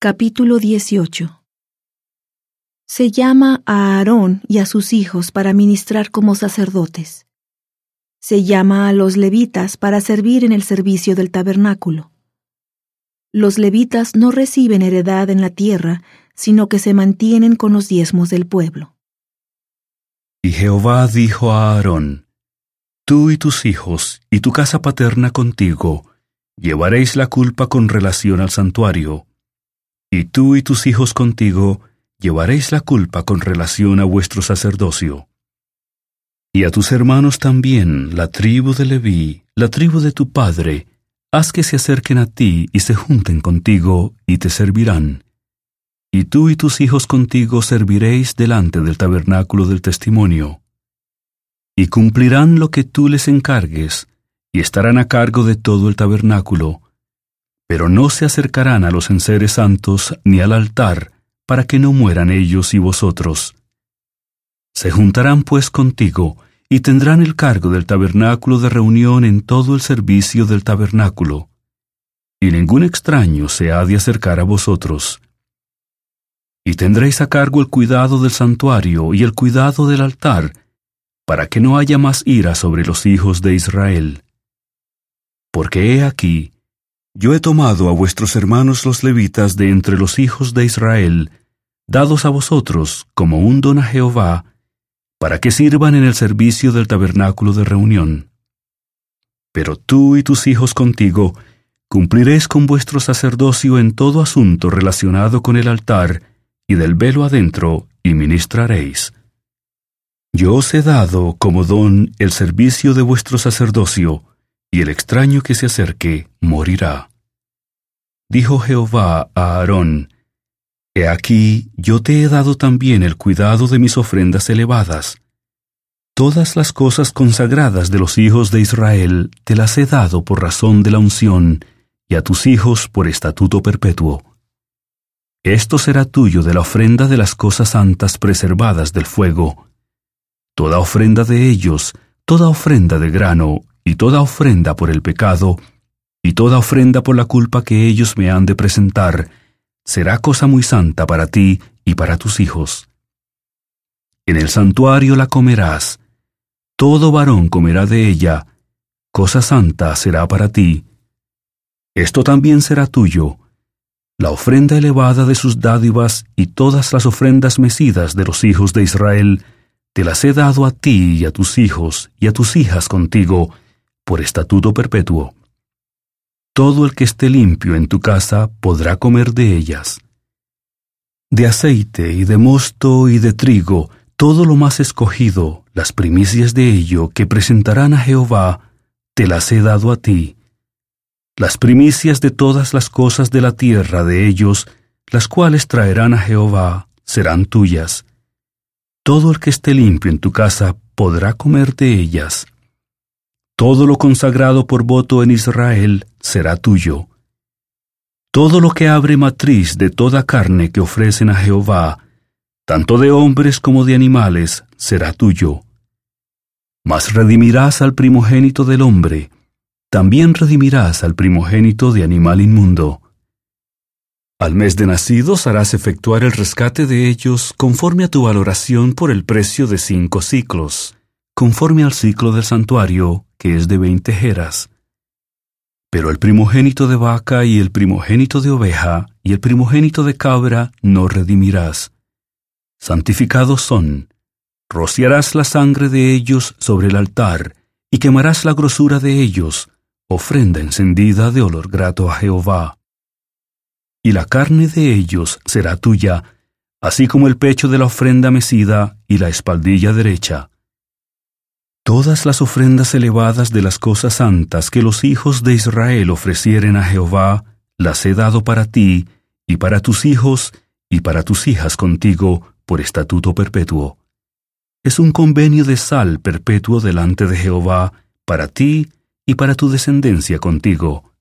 Capítulo 18 Se llama a Aarón y a sus hijos para ministrar como sacerdotes. Se llama a los levitas para servir en el servicio del tabernáculo. Los levitas no reciben heredad en la tierra, sino que se mantienen con los diezmos del pueblo. Y Jehová dijo a Aarón, Tú y tus hijos y tu casa paterna contigo llevaréis la culpa con relación al santuario y tú y tus hijos contigo llevaréis la culpa con relación a vuestro sacerdocio. Y a tus hermanos también, la tribu de Leví, la tribu de tu padre, haz que se acerquen a ti y se junten contigo y te servirán. Y tú y tus hijos contigo serviréis delante del tabernáculo del testimonio. Y cumplirán lo que tú les encargues, y estarán a cargo de todo el tabernáculo, pero no se acercarán a los enseres santos ni al altar, para que no mueran ellos y vosotros. Se juntarán pues contigo, y tendrán el cargo del tabernáculo de reunión en todo el servicio del tabernáculo, y ningún extraño se ha de acercar a vosotros. Y tendréis a cargo el cuidado del santuario y el cuidado del altar, para que no haya más ira sobre los hijos de Israel. Porque he aquí, yo he tomado a vuestros hermanos los levitas de entre los hijos de Israel, dados a vosotros como un don a Jehová, para que sirvan en el servicio del tabernáculo de reunión. Pero tú y tus hijos contigo cumpliréis con vuestro sacerdocio en todo asunto relacionado con el altar y del velo adentro, y ministraréis. Yo os he dado como don el servicio de vuestro sacerdocio, y el extraño que se acerque morirá. Dijo Jehová a Aarón, He aquí, yo te he dado también el cuidado de mis ofrendas elevadas. Todas las cosas consagradas de los hijos de Israel te las he dado por razón de la unción, y a tus hijos por estatuto perpetuo. Esto será tuyo de la ofrenda de las cosas santas preservadas del fuego. Toda ofrenda de ellos, toda ofrenda de grano, y toda ofrenda por el pecado, y toda ofrenda por la culpa que ellos me han de presentar, será cosa muy santa para ti y para tus hijos. En el santuario la comerás, todo varón comerá de ella, cosa santa será para ti. Esto también será tuyo, la ofrenda elevada de sus dádivas y todas las ofrendas mecidas de los hijos de Israel, te las he dado a ti y a tus hijos y a tus hijas contigo, por estatuto perpetuo. Todo el que esté limpio en tu casa podrá comer de ellas. De aceite y de mosto y de trigo, todo lo más escogido, las primicias de ello que presentarán a Jehová, te las he dado a ti. Las primicias de todas las cosas de la tierra de ellos, las cuales traerán a Jehová, serán tuyas. Todo el que esté limpio en tu casa podrá comer de ellas. Todo lo consagrado por voto en Israel será tuyo. Todo lo que abre matriz de toda carne que ofrecen a Jehová, tanto de hombres como de animales, será tuyo. Mas redimirás al primogénito del hombre, también redimirás al primogénito de animal inmundo. Al mes de nacidos harás efectuar el rescate de ellos conforme a tu valoración por el precio de cinco ciclos conforme al ciclo del santuario, que es de veinte jeras. Pero el primogénito de vaca y el primogénito de oveja y el primogénito de cabra no redimirás. Santificados son. Rociarás la sangre de ellos sobre el altar, y quemarás la grosura de ellos, ofrenda encendida de olor grato a Jehová. Y la carne de ellos será tuya, así como el pecho de la ofrenda mecida y la espaldilla derecha Todas las ofrendas elevadas de las cosas santas que los hijos de Israel ofrecieren a Jehová, las he dado para ti, y para tus hijos, y para tus hijas contigo, por estatuto perpetuo. Es un convenio de sal perpetuo delante de Jehová, para ti y para tu descendencia contigo.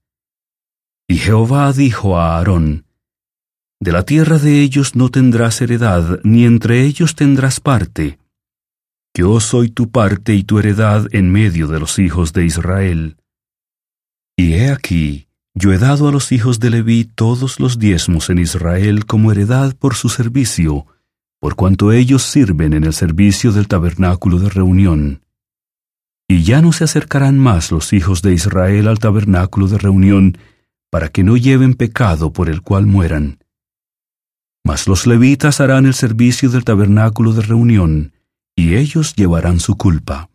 Y Jehová dijo a Aarón, De la tierra de ellos no tendrás heredad, ni entre ellos tendrás parte, yo soy tu parte y tu heredad en medio de los hijos de Israel. Y he aquí, Yo he dado a los hijos de Leví todos los diezmos en Israel como heredad por su servicio, por cuanto ellos sirven en el servicio del tabernáculo de reunión. Y ya no se acercarán más los hijos de Israel al tabernáculo de reunión, para que no lleven pecado por el cual mueran. Mas los levitas harán el servicio del tabernáculo de reunión, y ellos llevarán su culpa.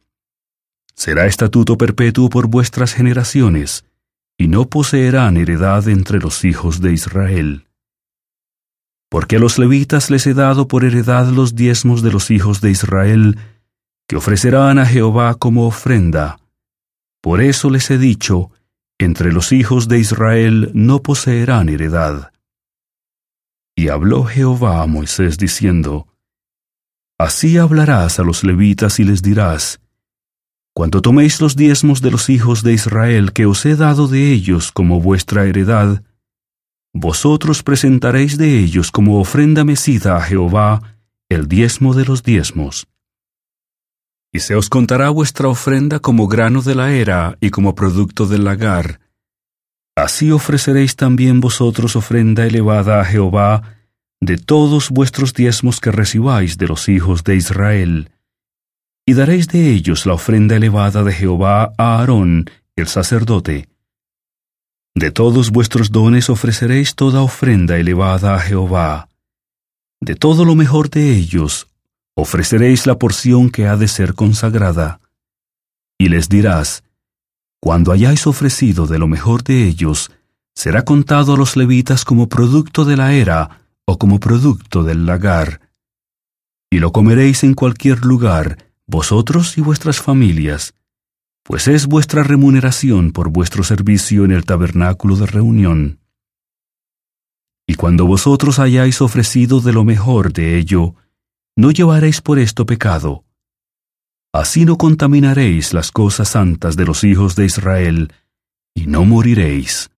Será estatuto perpetuo por vuestras generaciones, y no poseerán heredad entre los hijos de Israel. Porque a los levitas les he dado por heredad los diezmos de los hijos de Israel, que ofrecerán a Jehová como ofrenda. Por eso les he dicho, entre los hijos de Israel no poseerán heredad. Y habló Jehová a Moisés diciendo, Así hablarás a los levitas y les dirás, Cuando toméis los diezmos de los hijos de Israel que os he dado de ellos como vuestra heredad, vosotros presentaréis de ellos como ofrenda mecida a Jehová el diezmo de los diezmos. Y se os contará vuestra ofrenda como grano de la era y como producto del lagar. Así ofreceréis también vosotros ofrenda elevada a Jehová de todos vuestros diezmos que recibáis de los hijos de Israel. Y daréis de ellos la ofrenda elevada de Jehová a Aarón, el sacerdote. De todos vuestros dones ofreceréis toda ofrenda elevada a Jehová. De todo lo mejor de ellos ofreceréis la porción que ha de ser consagrada. Y les dirás, cuando hayáis ofrecido de lo mejor de ellos, será contado a los levitas como producto de la era o como producto del lagar. Y lo comeréis en cualquier lugar, vosotros y vuestras familias, pues es vuestra remuneración por vuestro servicio en el tabernáculo de reunión. Y cuando vosotros hayáis ofrecido de lo mejor de ello, no llevaréis por esto pecado. Así no contaminaréis las cosas santas de los hijos de Israel, y no moriréis.